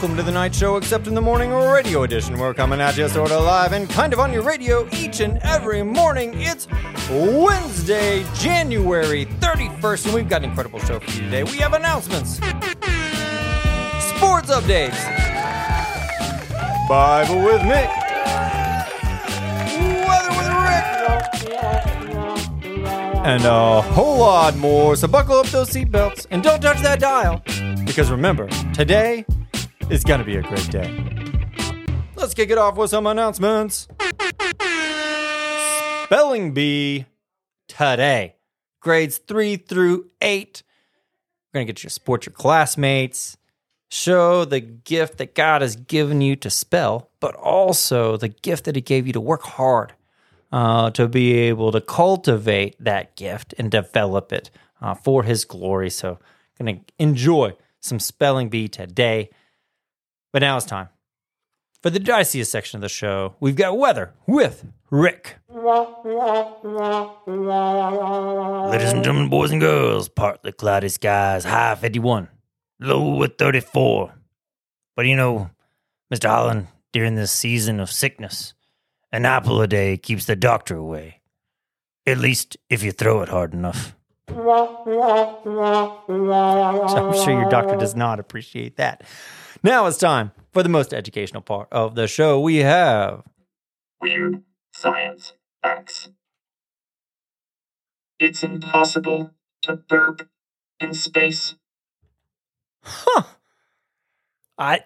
Welcome to the Knight show, except in the morning radio edition. We're coming at you sort of live and kind of on your radio each and every morning. It's Wednesday, January 31st, and we've got an incredible show for you today. We have announcements, sports updates, Bible with Mick, weather with Rick, and a whole lot more. So buckle up those seatbelts and don't touch that dial. Because remember, today is going to be a great day. Let's kick it off with some announcements. Spelling Bee today. Grades 3 through 8. We're going to get you to support your classmates, show the gift that God has given you to spell, but also the gift that He gave you to work hard uh, to be able to cultivate that gift and develop it uh, for His glory. So, going to enjoy some spelling bee today. But now it's time for the diciest section of the show. We've got weather with Rick. Ladies and gentlemen, boys and girls, partly cloudy skies, high 51, low at 34. But you know, Mr. Holland, during this season of sickness, an apple a day keeps the doctor away. At least if you throw it hard enough. So I'm sure your doctor does not appreciate that. Now it's time for the most educational part of the show. We have Weird Science Facts. It's impossible to burp in space. Huh. I,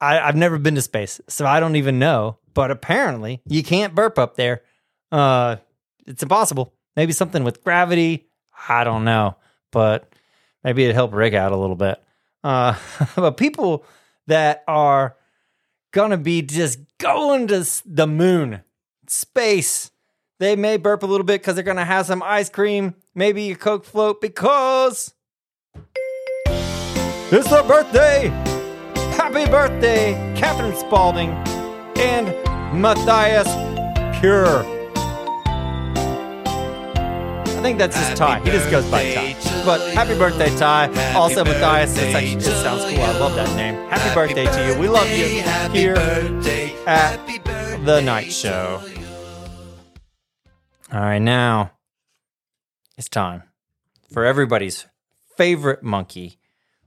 I I've never been to space, so I don't even know. But apparently, you can't burp up there. Uh, it's impossible. Maybe something with gravity. I don't know, but maybe it'd help Rick out a little bit. Uh, but people that are gonna be just going to the moon, space, they may burp a little bit because they're gonna have some ice cream, maybe a Coke float, because it's their birthday. Happy birthday, Catherine Spalding and Matthias Pure. I think that's his tie. He just goes by Ty. But happy birthday, Ty. Also, Matthias. It's actually, it sounds cool. I love that name. Happy birthday to you. We love you here at the Knight show. All right, now it's time for everybody's favorite monkey.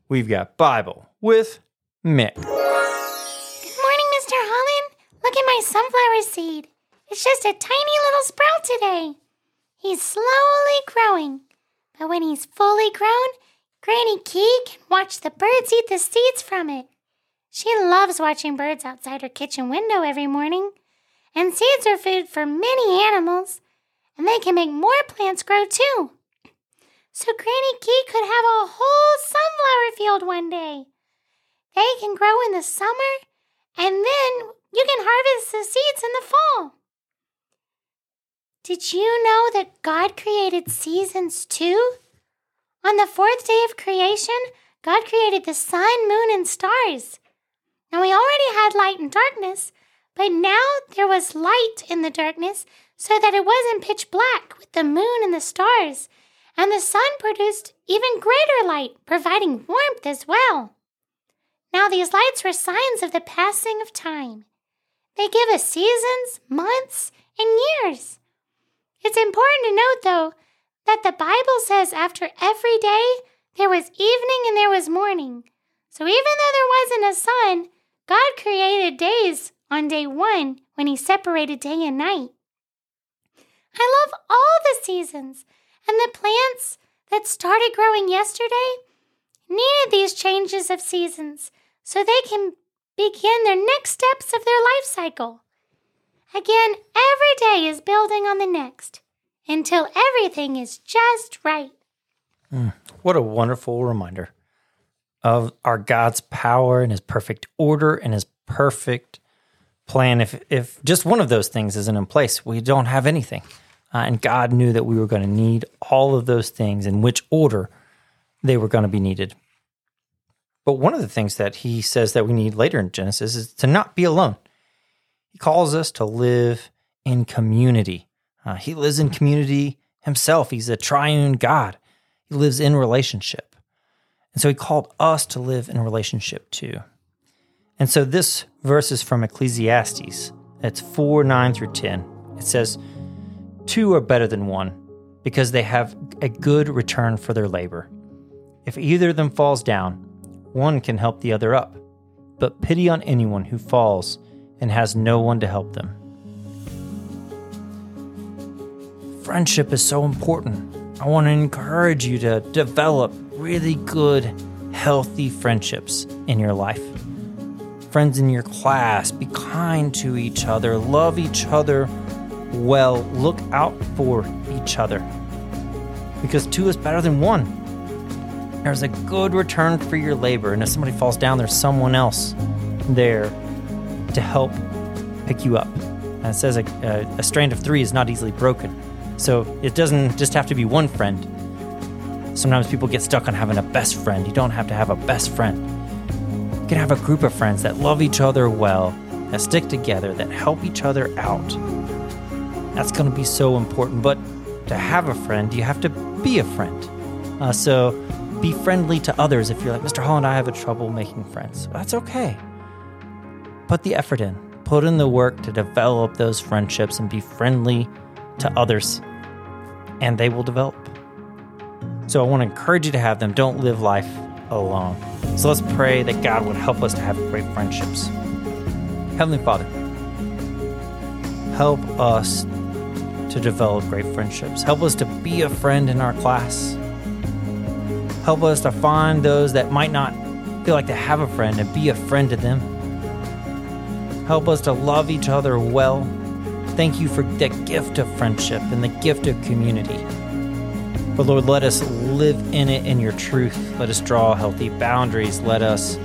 We've got Bible with Mick. Good morning, Mr. Holland. Look at my sunflower seed. It's just a tiny little sprout today. He's slowly growing. But when he's fully grown, Granny Key can watch the birds eat the seeds from it. She loves watching birds outside her kitchen window every morning. And seeds are food for many animals, and they can make more plants grow too. So Granny Key could have a whole sunflower field one day. They can grow in the summer, and then you can harvest the seeds in the fall. Did you know that God created seasons too? On the fourth day of creation, God created the sun, moon, and stars. Now, we already had light and darkness, but now there was light in the darkness so that it wasn't pitch black with the moon and the stars, and the sun produced even greater light, providing warmth as well. Now, these lights were signs of the passing of time. They give us seasons, months, and years. It's important to note, though, that the Bible says after every day there was evening and there was morning. So even though there wasn't a sun, God created days on day one when He separated day and night. I love all the seasons, and the plants that started growing yesterday needed these changes of seasons so they can begin their next steps of their life cycle. Again, every day is building on the next until everything is just right. What a wonderful reminder of our God's power and his perfect order and his perfect plan. If if just one of those things isn't in place, we don't have anything. Uh, and God knew that we were going to need all of those things in which order they were going to be needed. But one of the things that he says that we need later in Genesis is to not be alone. Calls us to live in community. Uh, he lives in community himself. He's a triune God. He lives in relationship. And so he called us to live in relationship too. And so this verse is from Ecclesiastes. It's 4 9 through 10. It says, Two are better than one because they have a good return for their labor. If either of them falls down, one can help the other up. But pity on anyone who falls and has no one to help them. Friendship is so important. I want to encourage you to develop really good, healthy friendships in your life. Friends in your class, be kind to each other, love each other well, look out for each other. Because two is better than one. There's a good return for your labor, and if somebody falls down, there's someone else there to help pick you up. And it says a, a, a strand of three is not easily broken. So it doesn't just have to be one friend. Sometimes people get stuck on having a best friend. You don't have to have a best friend. You can have a group of friends that love each other well, that stick together, that help each other out. That's going to be so important. But to have a friend, you have to be a friend. Uh, so be friendly to others. If you're like, Mr. Holland, I have a trouble making friends. That's okay. Put the effort in, put in the work to develop those friendships and be friendly to others, and they will develop. So I want to encourage you to have them. Don't live life alone. So let's pray that God would help us to have great friendships. Heavenly Father, help us to develop great friendships. Help us to be a friend in our class. Help us to find those that might not feel like they have a friend and be a friend to them. Help us to love each other well. Thank you for the gift of friendship and the gift of community. But Lord, let us live in it in your truth. Let us draw healthy boundaries. Let us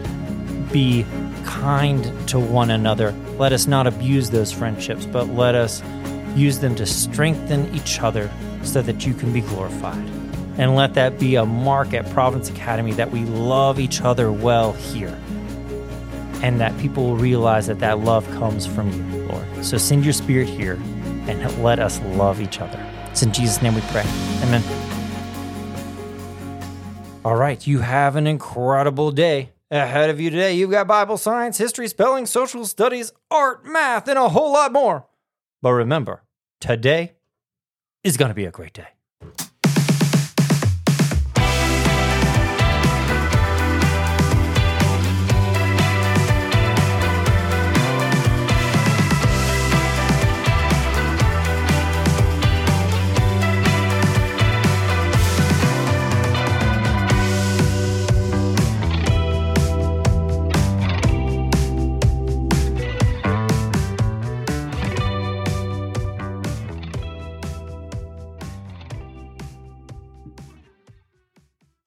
be kind to one another. Let us not abuse those friendships, but let us use them to strengthen each other so that you can be glorified. And let that be a mark at Providence Academy that we love each other well here. And that people will realize that that love comes from you, Lord. So send your spirit here and let us love each other. It's in Jesus' name we pray. Amen. All right, you have an incredible day ahead of you today. You've got Bible, science, history, spelling, social studies, art, math, and a whole lot more. But remember, today is going to be a great day.